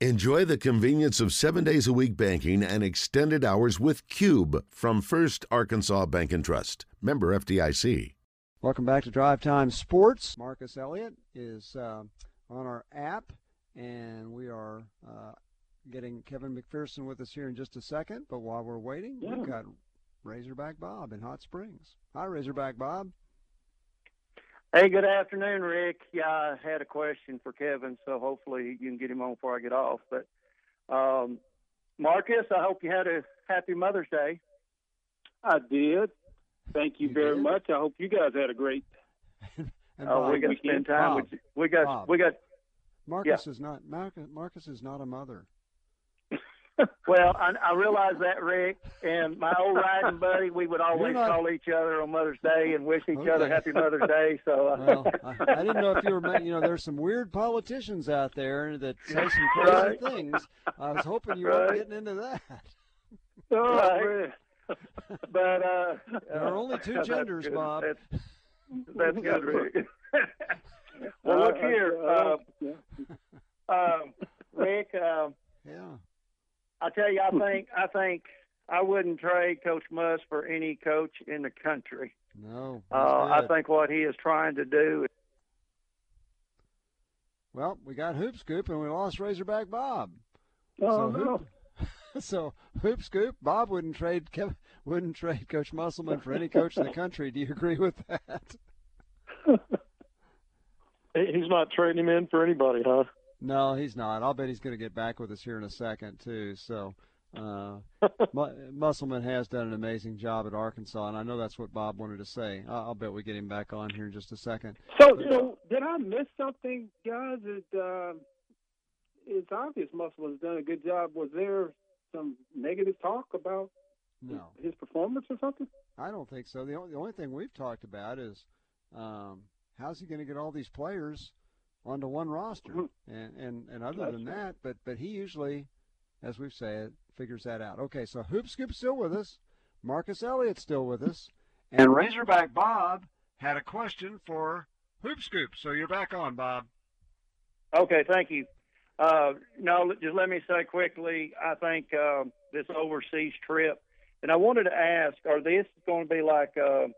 Enjoy the convenience of seven days a week banking and extended hours with Cube from First Arkansas Bank and Trust. Member FDIC. Welcome back to Drive Time Sports. Marcus Elliott is uh, on our app, and we are uh, getting Kevin McPherson with us here in just a second. But while we're waiting, Yeah. we've got Razorback Bob in Hot Springs. Hi, Razorback Bob. Hey, good afternoon, Rick. Yeah, I had a question for Kevin, so hopefully you can get him on before I get off. But um, Marcus, I hope you had a happy Mother's Day. I did. Thank you, You very did? much. I hope you guys had a great. And Oh, Bob, we got to weekend. spend time Bob. with you. We got Bob. we got. Marcus is not Marcus, Marcus is not a mother. Well, I, I realize that, Rick, and my old riding buddy, we would always not- call each other on Mother's Day and wish each other Happy Mother's Day. So, uh, Well, I, I didn't know if you were, ma- you know, there's some weird politicians out there that say some crazy Right. things. I was hoping you weren't getting into that. Oh, Right. but uh, There are only two genders, good. Bob. That's, that's good, Rick. well, look here, uh, yeah. um, Rick. Um, Yeah. I tell you, I think I think I wouldn't trade Coach Muss for any coach in the country. No. Uh, I think what he is trying to do. Well, we got Hoop Scoop and we lost Razorback Bob. Oh, so, no. Hoop, so Hoop Scoop, Bob wouldn't trade Kev, wouldn't trade Coach Musselman for any coach in the country. Do you agree with that? He's not trading him in for anybody, huh? No, he's not. I'll bet he's going to get back with us here in a second too. So, uh, Mu- Musselman has done an amazing job at Arkansas, and I know that's what Bob wanted to say. I'll, I'll bet we get him back on here in just a second. So, so did I miss something, guys? It, uh, it's obvious Muscle has done a good job. Was there some negative talk about No, his performance or something? I don't think so. The only, the only thing we've talked about is um, how's he going to get all these players onto one roster, Mhm. and and and other That's than right. that, but but he usually, as we've said, figures that out. Okay, so Hoop Scoop's still with us, Marcus Elliott's still with us, and Razorback Bob had a question for Hoop Scoop. So you're back on, Bob. Okay, thank you. Uh, no, just let me say quickly. I think uh, this overseas trip, and I wanted to ask: Are this going to be like, uh,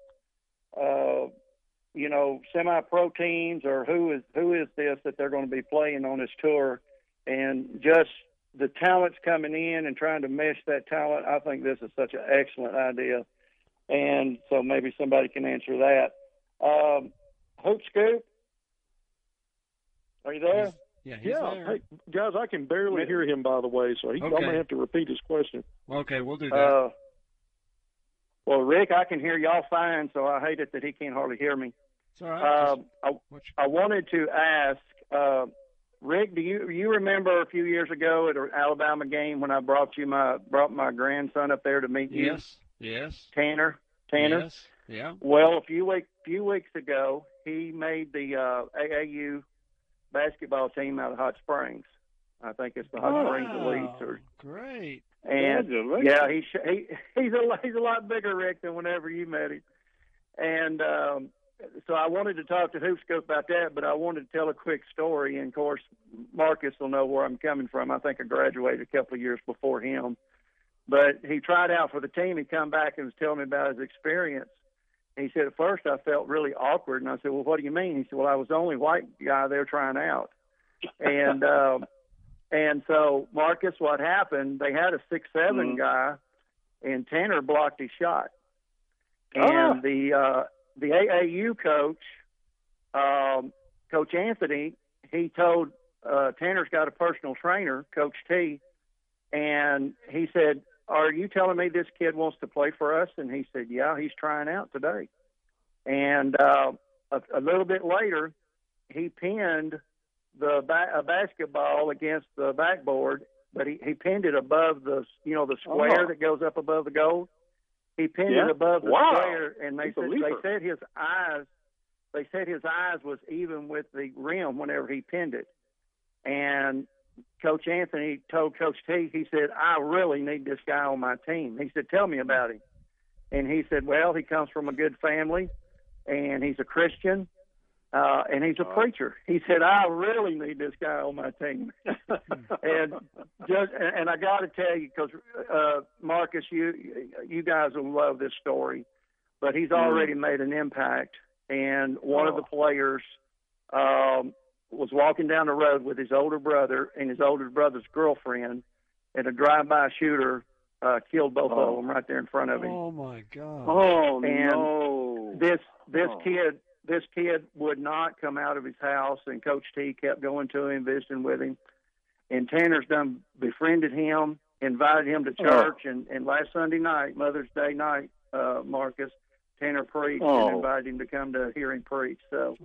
uh, you know, semi-pro teams, or who is who is this that they're going to be playing on this tour? And just the talents coming in and trying to mesh that talent. I think this is such an excellent idea, and so maybe somebody can answer that. Um, Hoop Scoop, are you there? Yeah, he's yeah. Hey, guys, I can barely hear him, by the way, so he, I'm going to have to repeat his question. Okay, we'll do Uh, well, Rick, I can hear y'all fine, so I hate it that he can't hardly hear me. It's all right. Uh, I, I wanted to ask, uh, Rick, do you you remember a few years ago at an Alabama game when I brought you my brought my grandson up there to meet you, yes, yes, Tanner? Tanner. yes, yeah. Well, a few week few weeks ago, he made the uh, AAU basketball team out of Hot Springs. I think it's the Hot Springs Elite or Great. And yeah, he he he's a he's a lot bigger Rick than whenever you met him, and um, so I wanted to talk to Hoopscoop about that, but I wanted to tell a quick story. And of course, Marcus will know where I'm coming from. I think I graduated a couple of years before him, but he tried out for the team. He come back and was telling me about his experience. And he said at first I felt really awkward, and I said, "Well, what do you mean?" He said, "Well, I was the only white guy there trying out," and. um and so, Marcus, what happened? They had a six seven Mhm. guy, and Tanner blocked his shot. Ah. And the uh, the AAU coach, um, Coach Anthony, he told uh, Tanner's got a personal trainer, Coach T, and he said, "Are you telling me this kid wants to play for us?" And he said, "Yeah, he's trying out today." And uh, a, a little bit later, he pinned the ba- a basketball against the backboard, but he, he pinned it above the you know the square Oh. that goes up above the goal. He pinned Yeah. it above the Wow. square, and they He's said they said his eyes they said his eyes was even with the rim whenever he pinned it. And Coach Anthony told Coach T, he said, I really need this guy on my team. He said, Tell me about him. And he said, Well, he comes from a good family and he's a Christian uh, and he's a preacher. He said, "I really need this guy on my team," and just and I got to tell you because uh, Marcus, you you guys will love this story, but he's already made an impact. And one of the players um, was walking down the road with his older brother and his older brother's girlfriend, and a drive-by shooter uh, killed both of them right there in front of him. Oh my God! Oh And no! this this Oh. kid this kid would not come out of his house and coach t kept going to him visiting with him. And tanner's done befriended him invited him to church. And and last sunday night mother's day night uh marcus tanner preached Oh. and invited him to come to hear him preach. So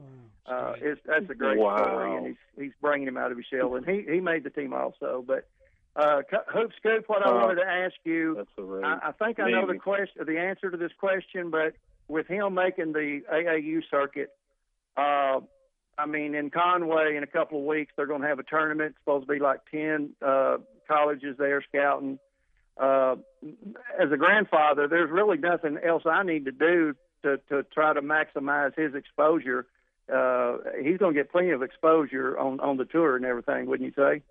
uh it's that's a great Wow. story and he's he's bringing him out of his shell. And he he made the team also. But uh Co- hoop scoop what i Uh, wanted to ask you That's I, I think I know the Maybe. question, the answer to this question, but with him making the AAU circuit, uh, I mean, in Conway in a couple of weeks they're going to have a tournament. It's supposed to be like ten uh, colleges there scouting. Uh, as a grandfather, there's really nothing else I need to do to to try to maximize his exposure. Uh, he's going to get plenty of exposure on on the tour and everything, wouldn't you say?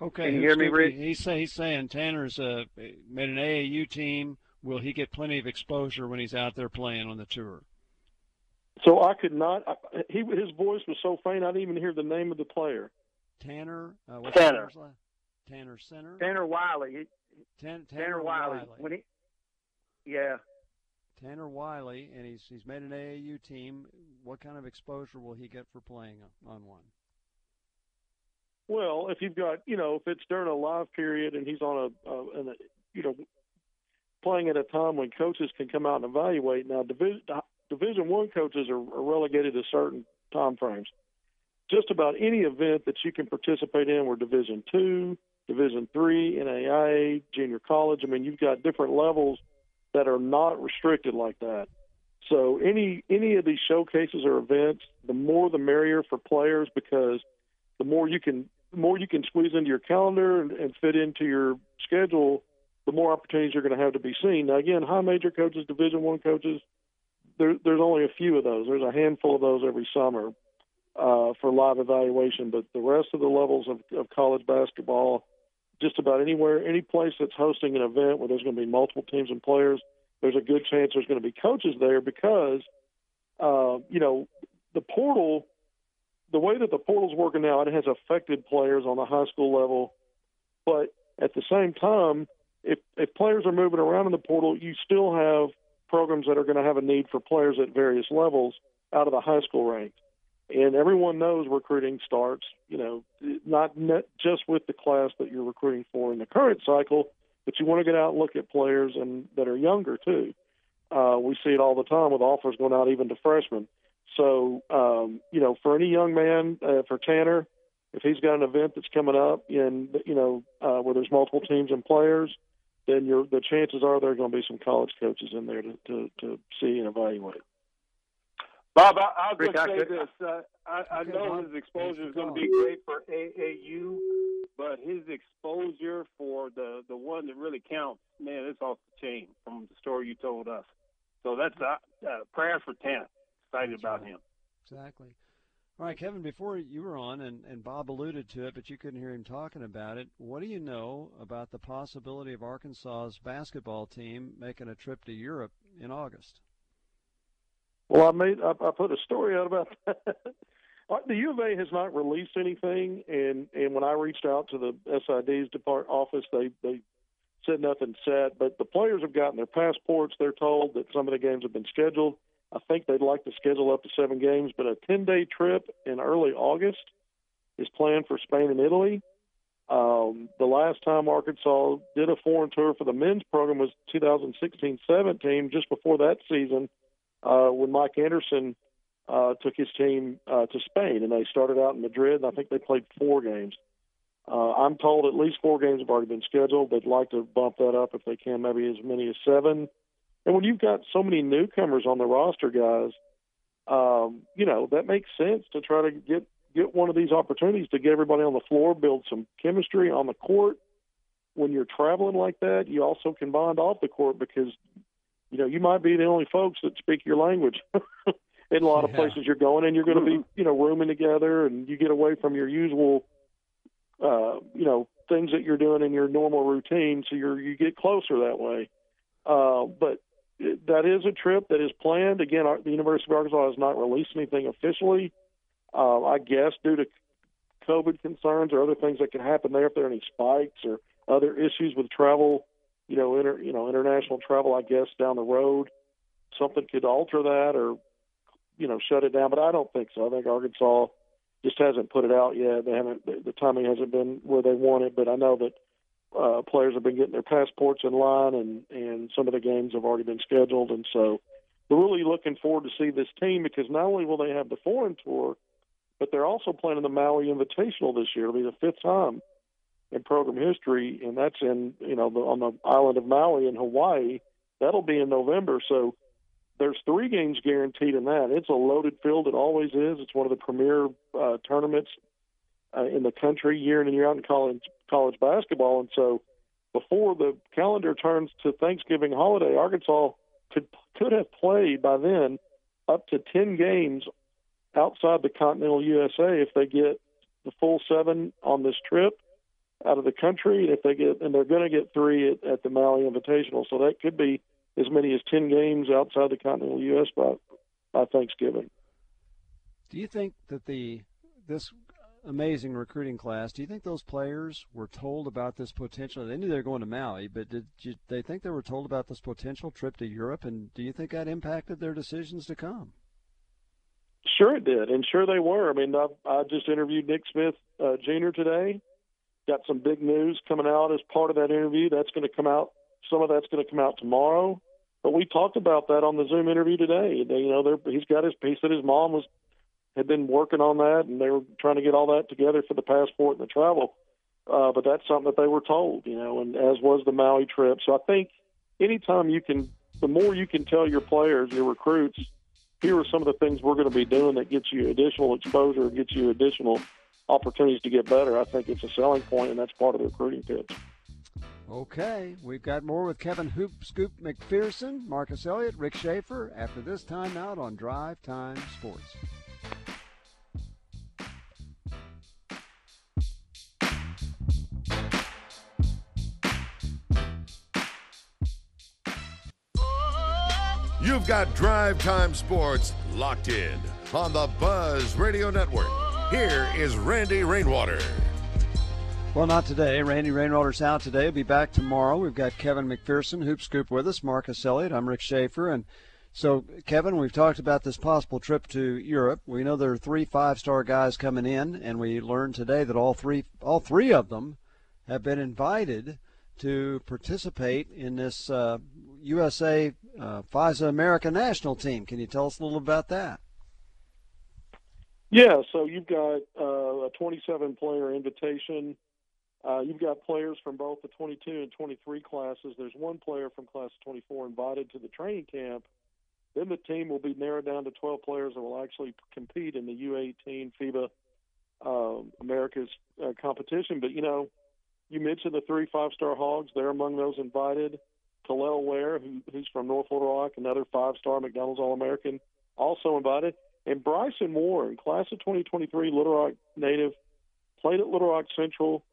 Okay, Can you Hoop hear me, Scoop, Rick? He's say, he's saying Tanner's uh, made an AAU team. Will he get plenty of exposure when he's out there playing on the tour? So I could not. I, he his voice was so faint I didn't even hear the name of the player. Tanner, uh, what's Tanner. Tanner's last? Tanner Center. Tanner Wiley, Tan, Tanner, Wiley. When he, yeah. Tanner Wiley, and he's he's made an AAU team. What kind of exposure will he get for playing on one? Well, if you've got, you know, if it's during a live period and he's on a, you know, playing at a time when coaches can come out and evaluate. Now, division Division One coaches are, are relegated to certain time frames. Just about any event that you can participate in, were Division Two, Division Three, NAIA, junior college. I mean, you've got different levels that are not restricted like that. So any any of these showcases or events, the more the merrier for players because the more you can more you can squeeze into your calendar and, and fit into your schedule, the more opportunities you're going to have to be seen. Now, again, high major coaches, Division One coaches, there, there's only a few of those. There's a handful of those every summer uh, for live evaluation, but the rest of the levels of, of college basketball, just about anywhere, any place that's hosting an event where there's going to be multiple teams and players, there's a good chance there's going to be coaches there because, uh, you know, the portal the way that the portal's working now, it has affected players on the high school level. But at the same time, if if players are moving around in the portal, you still have programs that are going to have a need for players at various levels out of the high school ranks. And everyone knows recruiting starts, you know, not net just with the class that you're recruiting for in the current cycle, but you want to get out and look at players and that are younger too. Uh, we see it all the time with offers going out even to freshmen. So, um, you know, for any young man, uh, for Tanner, if he's got an event that's coming up and, you know, uh, where there's multiple teams and players, then you're, the chances are there are going to be some college coaches in there to, to, to see and evaluate. Bob, I, I'll just I say could- this. Uh, I, I Okay, know Bob. his exposure is going to be great for AAU, but his exposure for the the one that really counts, man, it's off the chain from the story you told us. So that's uh, uh, prayers for Tanner. Excited That's about right. him. Exactly. All right, Kevin, before you were on, and, and Bob alluded to it, but you couldn't hear him talking about it. What do you know about the possibility of Arkansas's basketball team making a trip to Europe in August? Well, I made I, I put a story out about that. Uh, the U of A has not released anything, and and when I reached out to the SID's depart office, they they said nothing set. But the players have gotten their passports. They're told that some of the games have been scheduled. I think they'd like to schedule up to seven games, but a ten day trip in early August is planned for Spain and Italy. Um, the last time Arkansas did a foreign tour for the men's program was 2016-17, just before that season uh, when Mike Anderson uh, took his team uh, to Spain, and they started out in Madrid, and I think they played four games. Uh, I'm told at least four games have already been scheduled. They'd like to bump that up if they can, maybe as many as seven. And when you've got so many newcomers on the roster, guys, um, you know that makes sense to try to get get one of these opportunities to get everybody on the floor, build some chemistry on the court. When you're traveling like that, you also can bond off the court because you know, you might be the only folks that speak your language in a lot of Yeah. places you're going, and you're going to be, you know, rooming together, and you get away from your usual, uh, you know, things that you're doing in your normal routine, so you're you get closer that way. Uh, but that is a trip that is planned. Again, our, the University of Arkansas has not released anything officially. Uh, I guess due to COVID concerns or other things that can happen there, if there are any spikes or other issues with travel, you know, inter, you know, international travel, I guess down the road, something could alter that or, you know, shut it down. But I don't think so. I think Arkansas just hasn't put it out yet. They haven't. The the timing hasn't been where they want it. But I know that uh, players have been getting their passports in line, and and some of the games have already been scheduled, and so we're really looking forward to see this team because not only will they have the foreign tour, but they're also playing the Maui Invitational this year. It'll be the fifth time in program history, and that's in you know the, on the island of Maui in Hawaii. That'll be in November, so there's three games guaranteed in that. It's a loaded field. It always is. It's one of the premier uh, tournaments uh, in the country year in and year out in college college basketball. And so, before the calendar turns to Thanksgiving holiday, Arkansas could could have played by then up to ten games outside the continental USA if they get the full seven on this trip out of the country. And if they get, and they're going to get three at, at the Maui Invitational, so that could be as many as ten games outside the continental U.S. by by Thanksgiving. Do you think that the this amazing recruiting class? Do you think those players were told about this potential? They knew they were going to Maui, but did you, they think they were told about this potential trip to Europe? And do you think that impacted their decisions to come? Sure, it did, and sure they were. I mean, I, I just interviewed Nick Smith uh, Jr. today. Got some big news coming out as part of that interview. That's going to come out. Some of that's going to come out tomorrow. But we talked about that on the Zoom interview today. They, you know, he's got his. He said his mom was had been working on that, and they were trying to get all that together for the passport and the travel. Uh, but that's something that they were told, you know, and as was the Maui trip. So I think anytime you can, the more you can tell your players, your recruits, here are some of the things we're going to be doing that gets you additional exposure, gets you additional opportunities to get better. I think it's a selling point, and that's part of the recruiting pitch. Okay, we've got more with Kevin Hoop Scoop McPherson, Marcus Elliott, Rick Schaefer after this time out on Drive Time Sports. You've got Drive Time Sports locked in on the Buzz Radio Network. Here is Randy Rainwater. Well, not today. Randy Rainwater's out today. He'll be back tomorrow. We've got Kevin McPherson, Hoop Scoop, with us, Marcus Elliott. I'm Rick Schaefer. And so, Kevin, we've talked about this possible trip to Europe. We know there are three five-star guys coming in, and we learned today that all three, all three of them have been invited to participate in this uh, USA uh, FIBA America national team. Can you tell us a little about that? Yeah, so you've got uh, a 27 player invitation. Uh, you've got players from both the 22 and 23 classes. There's one player from class 24 invited to the training camp. Then the team will be narrowed down to 12 players that will actually compete in the U18 FIBA uh, America's uh, competition. But, you know, you mentioned the three five star Hogs. They're among those invited. Kel'el Ware, who, who's from North Little Rock, another five star McDonald's All American, also invited. And Bryson Warren, class of 2023, Little Rock native, played at Little Rock Central.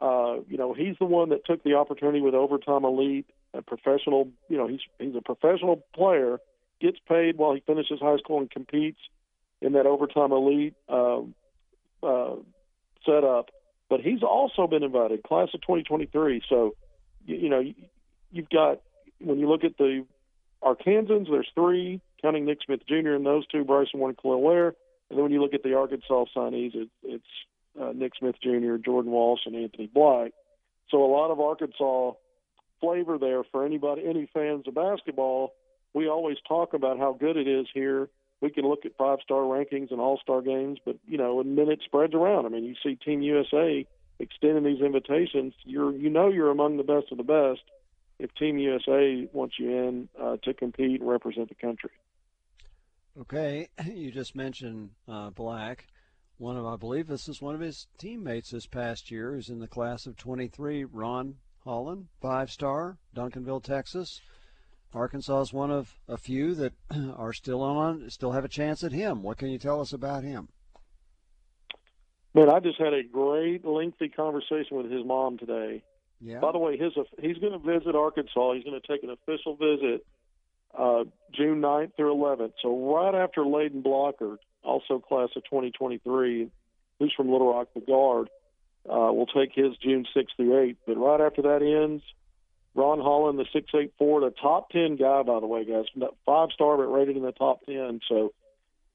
Uh, you know, he's the one that took the opportunity with Overtime Elite, a professional. You know, he's he's a professional player, gets paid while he finishes high school and competes in that Overtime Elite uh, uh, setup. But he's also been invited, class of 2023. So, you, you know, you've got when you look at the Arkansans, there's three, counting Nick Smith Jr. and those two, Bryson Warren, Kel'el Ware. And then when you look at the Arkansas signees, it, it's uh, Nick Smith Jr., Jordan Walsh, and Anthony Black. So a lot of Arkansas flavor there for anybody, any fans of basketball. We always talk about how good it is here. We can look at five-star rankings and all-star games, but you know, and then it spreads around. I mean, you see Team USA extending these invitations. You're, you know, you're among the best of the best if Team USA wants you in uh, to compete and represent the country. Okay, you just mentioned uh, Black. One of, I believe, this is one of his teammates this past year, who's in the class of 23. Ron Holland, five-star, Duncanville, Texas. Arkansas is one of a few that are still on, still have a chance at him. What can you tell us about him? Man, I just had a great lengthy conversation with his mom today. Yeah. By the way, his he's going to visit Arkansas. He's going to take an official visit uh, June 9th through 11th. So right after Layden Blocker, also class of 2023, who's from Little Rock, the guard, uh, will take his June 6th through 8th. But right after that ends, Ron Holland, the 6'8", the top 10 guy, by the way, guys, five star, but rated in the top 10. So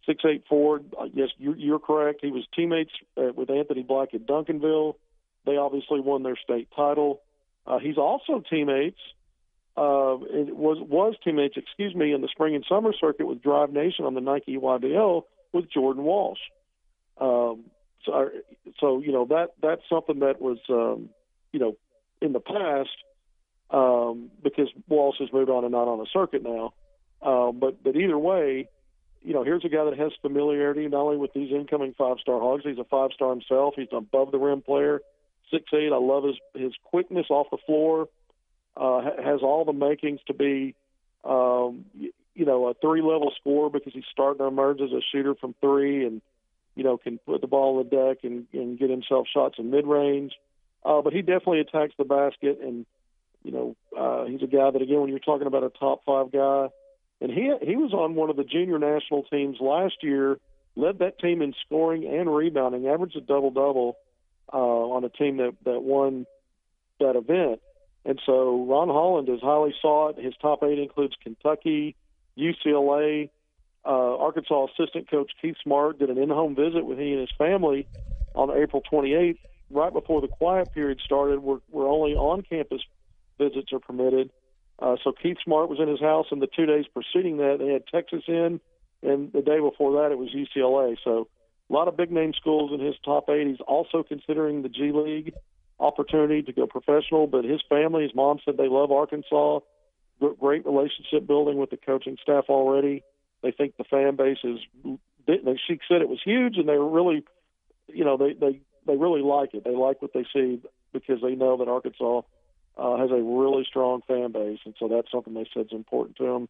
six eight four. Uh, yes, you're, you're correct. He was teammates uh, with Anthony Black at Duncanville. They obviously won their state title. Uh, he's also teammates. Uh, it was was teammates, excuse me, in the spring and summer circuit with Drive Nation on the Nike EYBL with Jordan Walsh. Um, so, so you know that that's something that was um, you know in the past um, because Walsh has moved on and not on the circuit now. Uh, but but either way, you know, here's a guy that has familiarity not only with these incoming five star hogs, he's a five star himself. He's an above the rim player, six eight. I love his his quickness off the floor. Uh, has all the makings to be, um, you, know, a three level scorer because he's starting to emerge as a shooter from three, and you know can put the ball on the deck and, and get himself shots in mid range. Uh, but he definitely attacks the basket, and you know, uh, he's a guy that again, when you're talking about a top five guy and he he was on one of the junior national teams last year, led that team in scoring and rebounding, averaged a double double uh, on a team that that won that event. And so Ron Holland is highly sought. His top eight includes Kentucky, UCLA. Uh, Arkansas assistant coach Keith Smart did an in-home visit with he and his family on April 28th, right before the quiet period started. Where, where only on-campus visits are permitted. Uh, so Keith Smart was in his house, and the two days preceding that, they had Texas in, and the day before that, it was UCLA. So a lot of big name schools in his top eight. He's also considering the G League opportunity to go professional, but his family, his mom said they love Arkansas. Great relationship building with the coaching staff already. They think the fan base is. She said it was huge, and they really, you know, they they they really like it. They like what they see because they know that Arkansas uh, has a really strong fan base, and so that's something they said is important to them.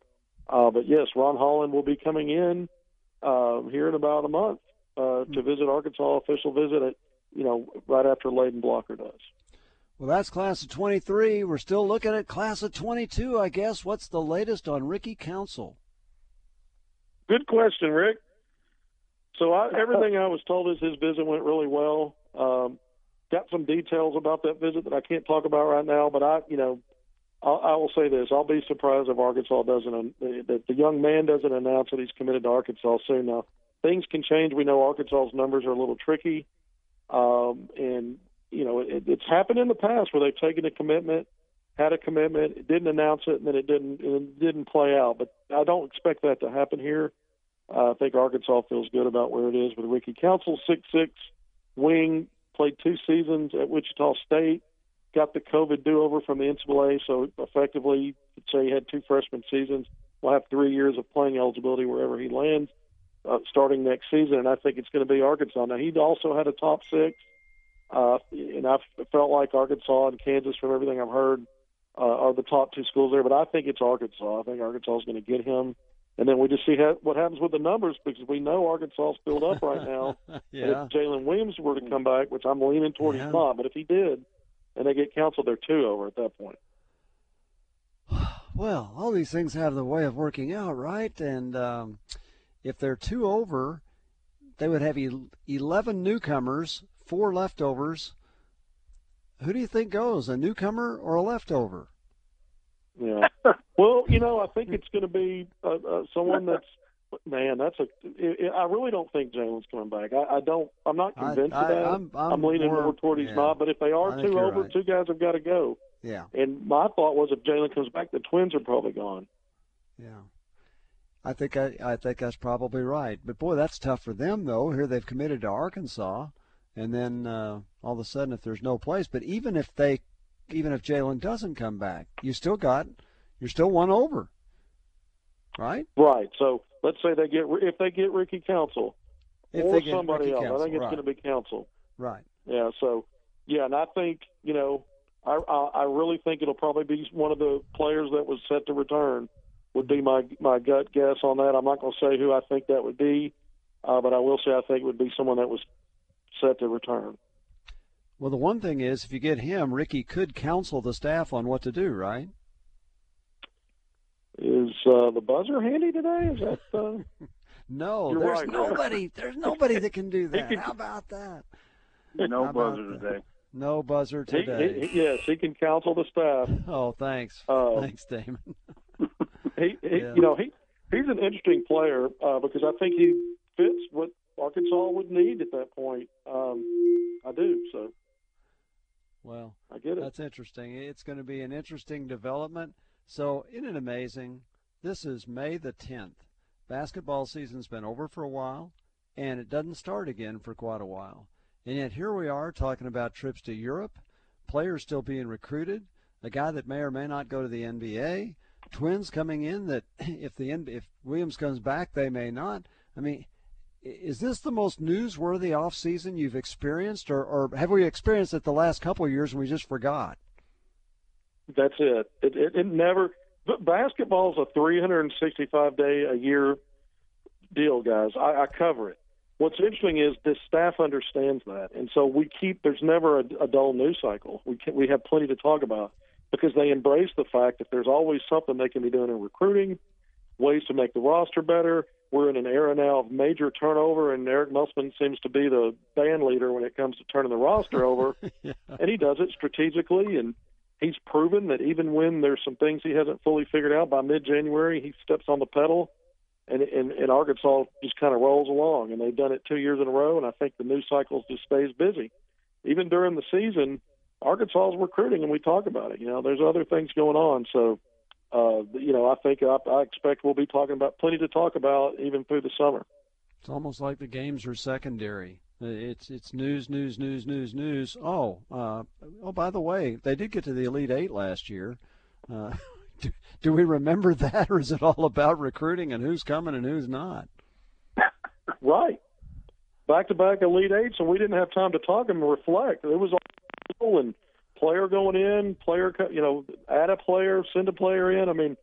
Uh, but yes, Ron Holland will be coming in uh, here in about a month uh, to visit Arkansas. Official visit at you know right after Layden Blocker does. Well, that's class of 23. We're still looking at class of 22, I guess. What's the latest on Ricky Council? Good question, Rick. So I, everything I was told is his visit went really well. Um, got some details about that visit that I can't talk about right now, but I, you know, I'll, I will say this: I'll be surprised if Arkansas doesn't, that the young man doesn't announce that he's committed to Arkansas soon. Now, things can change. We know Arkansas's numbers are a little tricky, um, and you know, it, it's happened in the past where they've taken a commitment, had a commitment, didn't announce it, and then it didn't it didn't play out. But I don't expect that to happen here. Uh, I think Arkansas feels good about where it is with Ricky Council, six six wing, played two seasons at Wichita State, got the COVID do-over from the NCAA, so effectively you could say he had two freshman seasons. Will have three years of playing eligibility wherever he lands uh, starting next season, and I think it's going to be Arkansas. Now he also had a top six, uh, and I felt like Arkansas and Kansas, from everything I've heard, uh, are the top two schools there. But I think it's Arkansas. I think Arkansas is going to get him and then we just see how, what happens with the numbers because we know Arkansas is filled up right now. yeah. And if Jaylin Williams were to come back, which I'm leaning toward yeah. he's not, but if he did, and they get Council, they're two over at that point. Well, all these things have the way of working out, right? And um, if they're two over, they would have 11 newcomers, four leftovers. Who do you think goes, a newcomer or a leftover? Yeah. well, you know, I think it's going to be uh, uh, someone that's man. That's a. It, I really don't think Jaylin's coming back. I, I don't. I'm not convinced I, of that. I, I'm, I'm, I'm leaning more, more toward he's yeah. not. But if they are two over, right. two guys have got to go. Yeah, And my thought was if Jaylin comes back, the Twins are probably gone. yeah. I think I, I think that's probably right. But boy, that's tough for them though. Here they've committed to Arkansas, and then uh, all of a sudden, if there's no place, but even if they, even if Jaylin doesn't come back, you still got, you're still one over, right? Right. So let's say they get if they get Ricky Council If or somebody Ricky else. Council, I think it's right. going to be Council. Right. Yeah. So yeah, and I think you know I, I I really think it'll probably be one of the players that was set to return. Would be my my gut guess on that. I'm not going to say who I think that would be, uh, but I will say I think it would be someone that was set to return. Well, the one thing is, if you get him, Ricky could counsel the staff on what to do, right? Is uh, the buzzer handy today? Is that? Uh... no, You're there's right, nobody. There's nobody that can do that. can- How about that? No How about buzzer that? today. No buzzer He, today. he, yes, he can counsel the staff. Oh, thanks. Uh, thanks, Damon. He, he Yeah. you know, he he's an interesting player uh, because I think he fits what Arkansas would need at that point. Um, I do, so Well, I get it. That's interesting. It's going to be an interesting development. So, isn't it amazing? This is May the 10th. Basketball season's been over for a while, and it doesn't start again for quite a while. And yet, here we are talking about trips to Europe, players still being recruited, a guy that may or may not go to the NBA, twins coming in that if the if Williams comes back, they may not. I mean, is this the most newsworthy offseason you've experienced, or, or have we experienced it the last couple of years and we just forgot? That's it. It, it, it never. But basketball's a 365 day a year deal, guys. I, I cover it. What's interesting is this staff understands that, and so we keep. There's never a, a dull news cycle. We can, we have plenty to talk about because they embrace the fact that there's always something they can be doing in recruiting, ways to make the roster better. We're in an era now of major turnover, and Eric Musselman seems to be the band leader when it comes to turning the roster over, and he does it strategically and he's proven that even when there's some things he hasn't fully figured out by mid-January, he steps on the pedal, and and, and Arkansas just kind of rolls along. And they've done it two years in a row, and I think the news cycle just stays busy. Even during the season, Arkansas is recruiting, and we talk about it. You know, there's other things going on, so. Uh, you know, I think I, I expect we'll be talking about plenty to talk about even through the summer. It's almost like the games are secondary. It's it's news, news, news, news, news. Oh, uh, oh, by the way, they did get to the Elite Eight last year. Uh, do, do we remember that, or is it all about recruiting and who's coming and who's not? Right. Back to back Elite Eights, and we didn't have time to talk and reflect. It was all and player going in, player, co- you know, add a player, send a player in. I mean,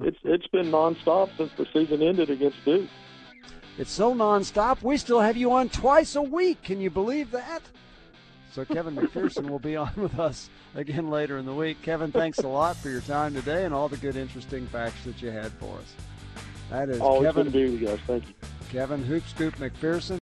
it's it's been nonstop since the season ended against Duke. It's so nonstop. We still have you on twice a week. Can you believe that? So Kevin McPherson will be on with us again later in the week. Kevin, thanks a lot for your time today and all the good, interesting facts that you had for us. That is Always Kevin good to be with you guys. Thank you. Kevin Hoop Scoop McPherson.